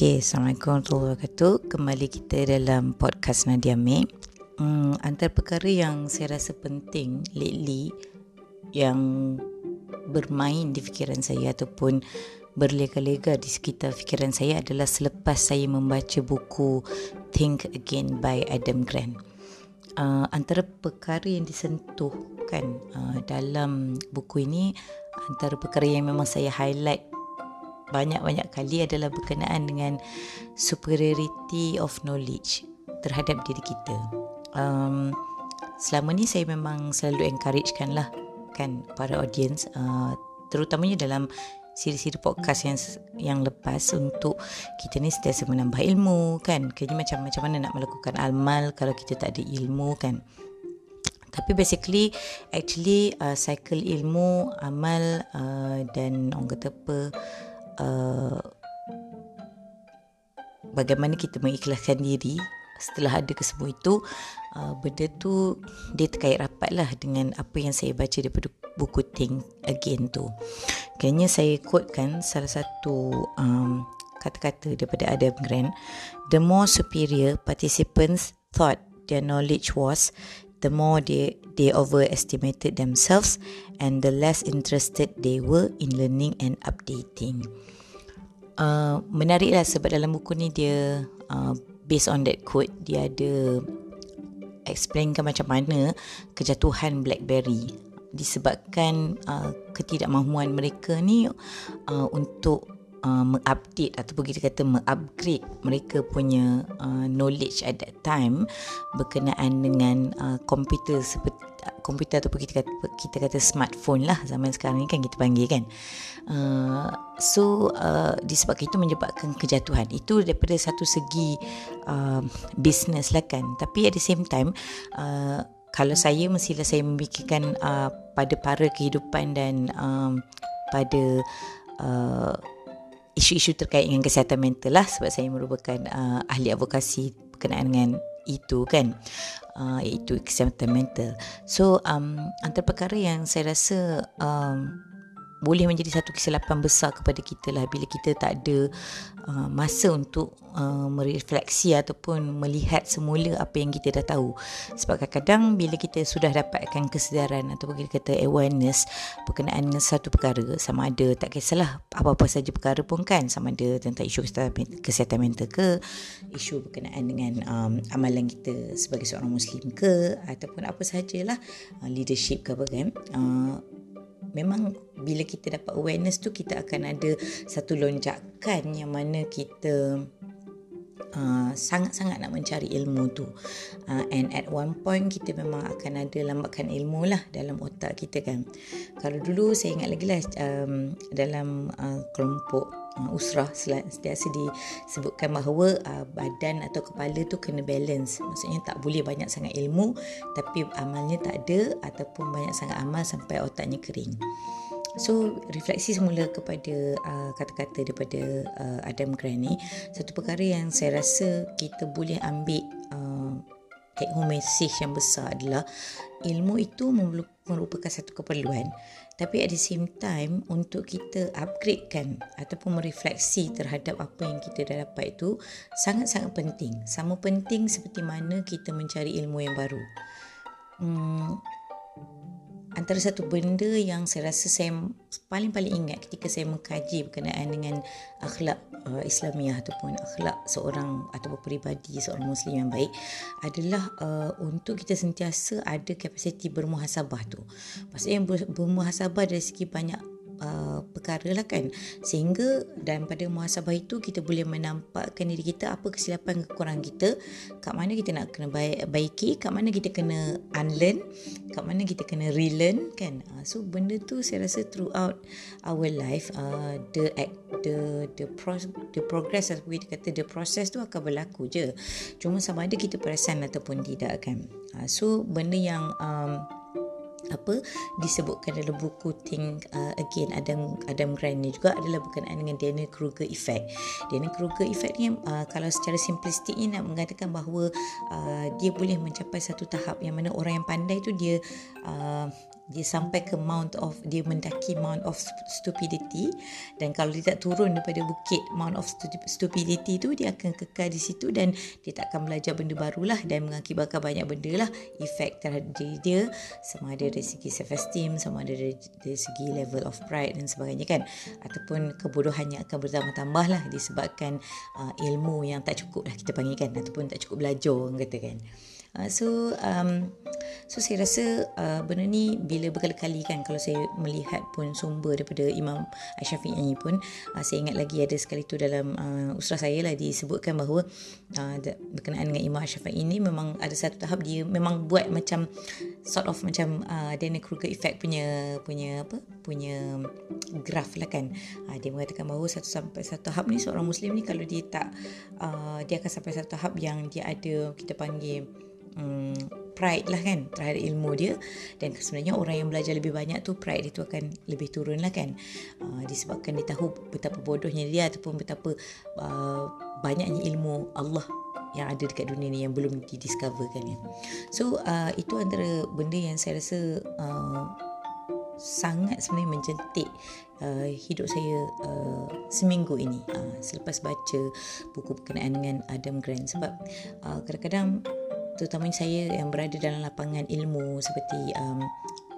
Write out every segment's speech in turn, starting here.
Okay, Assalamualaikum warahmatullahi wabarakatuh. Kembali kita dalam podcast Nadia Mek. Hmm, antara perkara yang saya rasa penting lately yang bermain di fikiran saya ataupun berlega-lega di sekitar fikiran saya adalah selepas saya membaca buku Think Again by Adam Grant. Uh, antara perkara yang disentuhkan uh, dalam buku ini antara perkara yang memang saya highlight banyak-banyak kali adalah berkenaan dengan superiority of knowledge terhadap diri kita. Um, selama ni saya memang selalu encouragekan lah kan para audience uh, terutamanya dalam siri-siri podcast yang yang lepas untuk kita ni sentiasa menambah ilmu kan kayaknya macam macam mana nak melakukan amal kalau kita tak ada ilmu kan tapi basically actually uh, cycle ilmu amal uh, dan orang kata apa uh, bagaimana kita mengikhlaskan diri setelah ada kesemua itu uh, benda tu dia terkait rapat lah dengan apa yang saya baca daripada buku Think Again tu. Kayaknya saya quote kan salah satu um, kata-kata daripada Adam Grant the more superior participants thought their knowledge was the more they they overestimated themselves and the less interested they were in learning and updating. Uh, menariklah sebab dalam buku ni dia uh, based on that quote dia ada explainkan macam mana kejatuhan BlackBerry disebabkan uh, ketidakmahuan mereka ni uh, untuk uh, mengupdate ataupun kita kata mengupgrade mereka punya uh, knowledge at that time berkenaan dengan uh, komputer seperti komputer ataupun kita kata kita kata smartphone lah zaman sekarang ni kan kita panggil kan. Uh, so uh, disebabkan itu menyebabkan kejatuhan. Itu daripada satu segi uh, business lah kan. Tapi at the same time uh, kalau saya mestilah saya memikirkan uh, pada para kehidupan dan um, pada uh, isu-isu terkait dengan kesihatan mental lah sebab saya merupakan uh, ahli advokasi berkenaan dengan itu kan. Uh, iaitu kesihatan mental. So um, antara perkara yang saya rasa um, boleh menjadi satu kesilapan besar kepada kita lah bila kita tak ada uh, masa untuk uh, merefleksi ataupun melihat semula apa yang kita dah tahu. Sebab kadang-kadang bila kita sudah dapatkan kesedaran ataupun kita kata awareness berkenaan dengan satu perkara sama ada tak kisahlah apa-apa saja perkara pun kan sama ada tentang isu kesihatan mental ke isu berkenaan dengan um, amalan kita sebagai seorang muslim ke ataupun apa sajalah uh, leadership ke apa kan uh, memang bila kita dapat awareness tu kita akan ada satu lonjakan yang mana kita uh, sangat-sangat nak mencari ilmu tu. Uh, and at one point kita memang akan ada lambakan ilmu lah dalam otak kita kan. Kalau dulu saya ingat lagi lah um, dalam uh, kelompok usrah sentiasa disebutkan bahawa uh, badan atau kepala tu kena balance. Maksudnya tak boleh banyak sangat ilmu tapi amalnya tak ada ataupun banyak sangat amal sampai otaknya kering. So refleksi semula kepada uh, kata-kata daripada uh, Adam Grant ni satu perkara yang saya rasa kita boleh ambil uh, take home message yang besar adalah ilmu itu merupakan satu keperluan tapi at the same time untuk kita upgrade kan ataupun merefleksi terhadap apa yang kita dah dapat itu sangat-sangat penting. Sama penting seperti mana kita mencari ilmu yang baru. Hmm, antara satu benda yang saya rasa saya paling-paling ingat ketika saya mengkaji berkenaan dengan akhlak uh, Islamiah ataupun akhlak seorang ataupun peribadi seorang muslim yang baik adalah uh, untuk kita sentiasa ada kapasiti bermuhasabah tu. Maksudnya bermuhasabah dari segi banyak uh, perkara lah kan. Sehingga dan pada muhasabah itu kita boleh menampakkan diri kita apa kesilapan kekurangan kita kat mana kita nak kena baiki kat mana kita kena unlearn kat mana kita kena relearn kan. Uh, so benda tu saya rasa throughout our life uh, the act the the pro, the progress atau kita kata the process tu akan berlaku je. Cuma sama ada kita perasan ataupun tidak kan. Uh, so benda yang um, apa disebutkan dalam buku Think uh, Again Adam Adam Grant ni juga adalah berkenaan dengan Daniel Kruger effect. Daniel Kruger effect ni uh, kalau secara simplistik ni nak mengatakan bahawa uh, dia boleh mencapai satu tahap yang mana orang yang pandai tu dia uh, dia sampai ke mount of dia mendaki mount of stupidity. Dan kalau dia tak turun daripada bukit mount of stupidity tu dia akan kekal di situ dan dia tak akan belajar benda barulah dan mengakibatkan banyak benda lah. Efek terhadap diri dia sama ada dari segi self esteem sama ada dari, dari segi level of pride dan sebagainya kan. Ataupun kebodohannya akan bertambah-tambah lah disebabkan uh, ilmu yang tak cukup lah kita panggil kan. Ataupun tak cukup belajar orang kata kan. Uh, so um, so saya rasa uh, benda ni bila berkali-kali kan kalau saya melihat pun sumber daripada Imam Asy-Syafi'i pun uh, saya ingat lagi ada sekali tu dalam uh, usrah saya lah disebutkan bahawa uh, berkenaan dengan Imam Asy-Syafi'i ini memang ada satu tahap dia memang buat macam sort of macam uh, Daniel Kruger effect punya punya apa punya graf lah kan. Uh, dia mengatakan bahawa satu sampai satu tahap ni seorang muslim ni kalau dia tak uh, dia akan sampai satu tahap yang dia ada kita panggil um, pride lah kan terhadap ilmu dia. Dan sebenarnya orang yang belajar lebih banyak tu pride dia tu akan lebih turun lah kan. Uh, disebabkan dia tahu betapa bodohnya dia ataupun betapa uh, banyaknya ilmu Allah yang ada dekat dunia ni yang belum didiscover kan ya. So uh, itu antara benda yang saya rasa uh, sangat sebenarnya menjentik uh, hidup saya uh, seminggu ini. Uh, selepas baca buku berkenaan dengan Adam Grant. Sebab uh, kadang-kadang terutamanya saya yang berada dalam lapangan ilmu seperti um,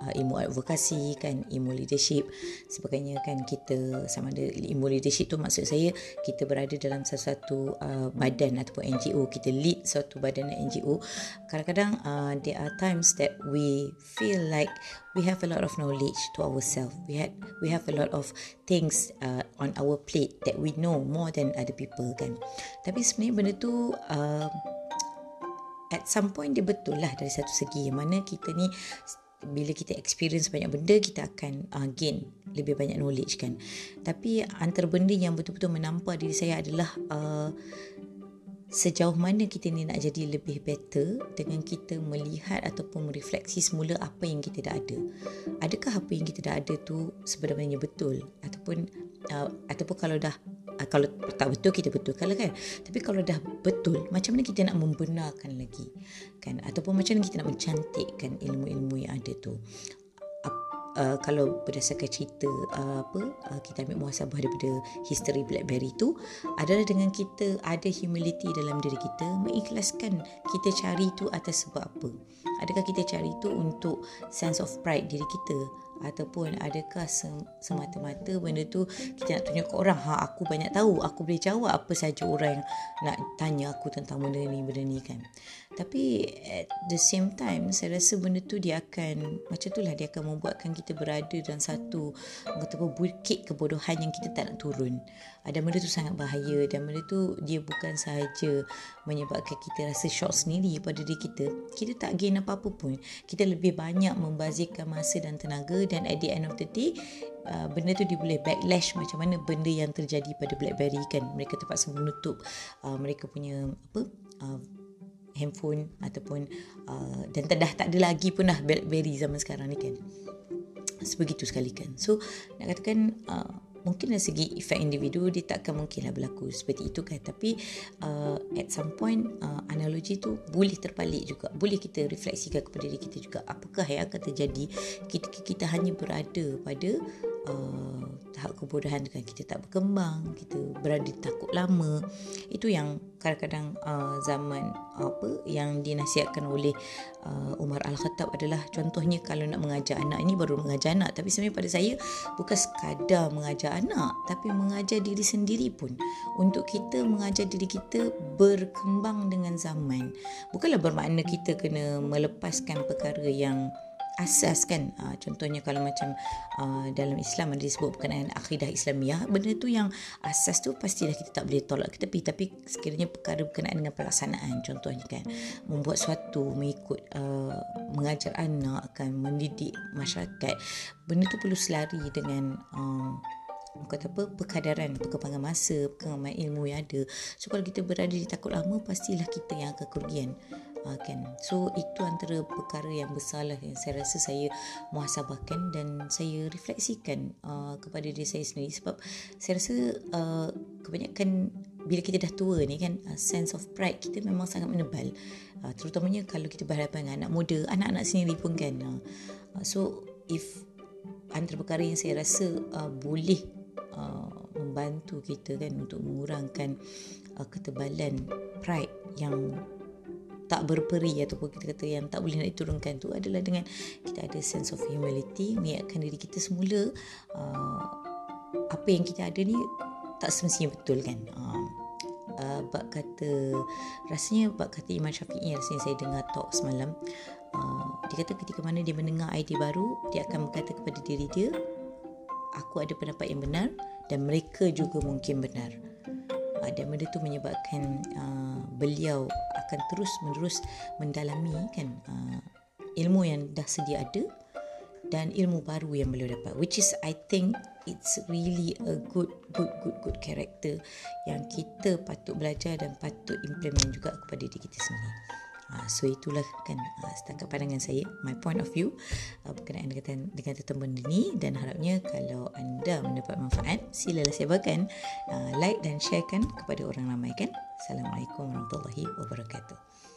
uh, ilmu advokasi kan ilmu leadership sebagainya kan kita sama ada ilmu leadership tu maksud saya kita berada dalam sesuatu uh, badan ataupun NGO kita lead suatu badan NGO kadang-kadang uh, there are times that we feel like we have a lot of knowledge to ourselves. We had we have a lot of things uh, on our plate that we know more than other people kan. Tapi sebenarnya benda tu uh, at some point dia betul lah dari satu segi. Yang mana kita ni bila kita experience banyak benda kita akan uh, gain lebih banyak knowledge kan. Tapi antara benda yang betul-betul menampak diri saya adalah uh, sejauh mana kita ni nak jadi lebih better dengan kita melihat ataupun merefleksi semula apa yang kita dah ada. Adakah apa yang kita dah ada tu sebenarnya betul? Ataupun uh, ataupun kalau dah kalau tak betul kita betulkan lah kan. Tapi kalau dah betul macam mana kita nak membenarkan lagi kan? Ataupun macam mana kita nak mencantikkan ilmu-ilmu yang ada tu? Uh, kalau berdasarkan cerita uh, apa uh, kita ambil muhasabah daripada history BlackBerry tu adalah dengan kita ada humility dalam diri kita mengikhlaskan kita cari tu atas sebab apa adakah kita cari tu untuk sense of pride diri kita? Ataupun adakah semata-mata benda tu kita nak tunjuk ke orang ha aku banyak tahu aku boleh jawab apa saja orang yang nak tanya aku tentang benda ni benda ni kan? Tapi at the same time saya rasa benda tu dia akan macam itulah dia akan membuatkan kita berada dalam satu kata apa bukit kebodohan yang kita tak nak turun ada benda tu sangat bahaya dan benda tu dia bukan sahaja menyebabkan kita rasa shock sendiri pada diri kita. Kita tak gain apa-apa pun. Kita lebih banyak membazirkan masa dan tenaga dan at the end of the day Uh, benda tu dia boleh backlash macam mana benda yang terjadi pada BlackBerry kan. Mereka terpaksa menutup uh, mereka punya apa uh, handphone ataupun uh, dan dah tak ada lagi pun lah BlackBerry zaman sekarang ni kan. Sebegitu sekali kan. So nak katakan uh, mungkin dari segi efek individu dia takkan mungkinlah berlaku seperti itu kan. Tapi uh, at some point uh, analogi tu boleh terbalik juga. Boleh kita refleksikan kepada diri kita juga apakah yang akan terjadi kita kita hanya berada pada uh, tahap kebodohan dengan kita tak berkembang kita berada takut lama. Itu yang kadang-kadang uh, zaman apa yang dinasihatkan oleh uh, Umar Al-Khattab adalah contohnya kalau nak mengajar anak ini baru mengajar anak. Tapi sebenarnya pada saya bukan sekadar mengajar anak tapi mengajar diri sendiri pun. Untuk kita mengajar diri kita berkembang dengan zaman. Bukanlah bermakna kita kena melepaskan perkara yang asas kan? Uh, contohnya kalau macam uh, dalam Islam ada disebut berkenaan akidah Islamiah benda tu yang asas tu pastilah kita tak boleh tolak ke tepi tapi sekiranya perkara berkenaan dengan pelaksanaan contohnya kan? Membuat suatu mengikut uh, mengajar anak akan mendidik masyarakat benda tu perlu selari dengan um, kata apa perkadaran perkembangan masa perkembangan ilmu yang ada. So kalau kita berada di takut lama pastilah kita yang akan kerugian uh, kan so itu antara perkara yang besar lah yang saya rasa saya muhasabahkan dan saya refleksikan uh, kepada diri saya sendiri. Sebab saya rasa uh, kebanyakan bila kita dah tua ni kan uh, sense of pride kita memang sangat menebal. Uh, terutamanya kalau kita berhadapan dengan anak muda anak-anak sendiri pun kan uh, so if antara perkara yang saya rasa uh, boleh uh, membantu kita kan untuk mengurangkan uh, ketebalan pride yang tak berperi ataupun kita kata yang tak boleh nak diturunkan tu adalah dengan kita ada sense of humility mengingatkan diri kita semula uh, apa yang kita ada ni tak semestinya betul kan? Uh, uh, bab kata rasanya bab kata Imam Syafi'i rasanya saya dengar talk semalam uh, dia kata ketika mana dia mendengar idea baru dia akan berkata kepada diri dia aku ada pendapat yang benar dan mereka juga mungkin benar. Uh, dan benda tu menyebabkan uh, beliau akan terus menerus mendalami kan uh, ilmu yang dah sedia ada dan ilmu baru yang beliau dapat which is I think it's really a good good good good character yang kita patut belajar dan patut implement juga kepada diri kita sendiri. Uh, so itulah kan uh, setakat pandangan saya my point of view uh, berkenaan dengan, dengan tetamu ini. Dan harapnya kalau anda mendapat manfaat silalah sebarkan uh, like dan sharekan kepada orang ramai kan. Assalamualaikum warahmatullahi wabarakatuh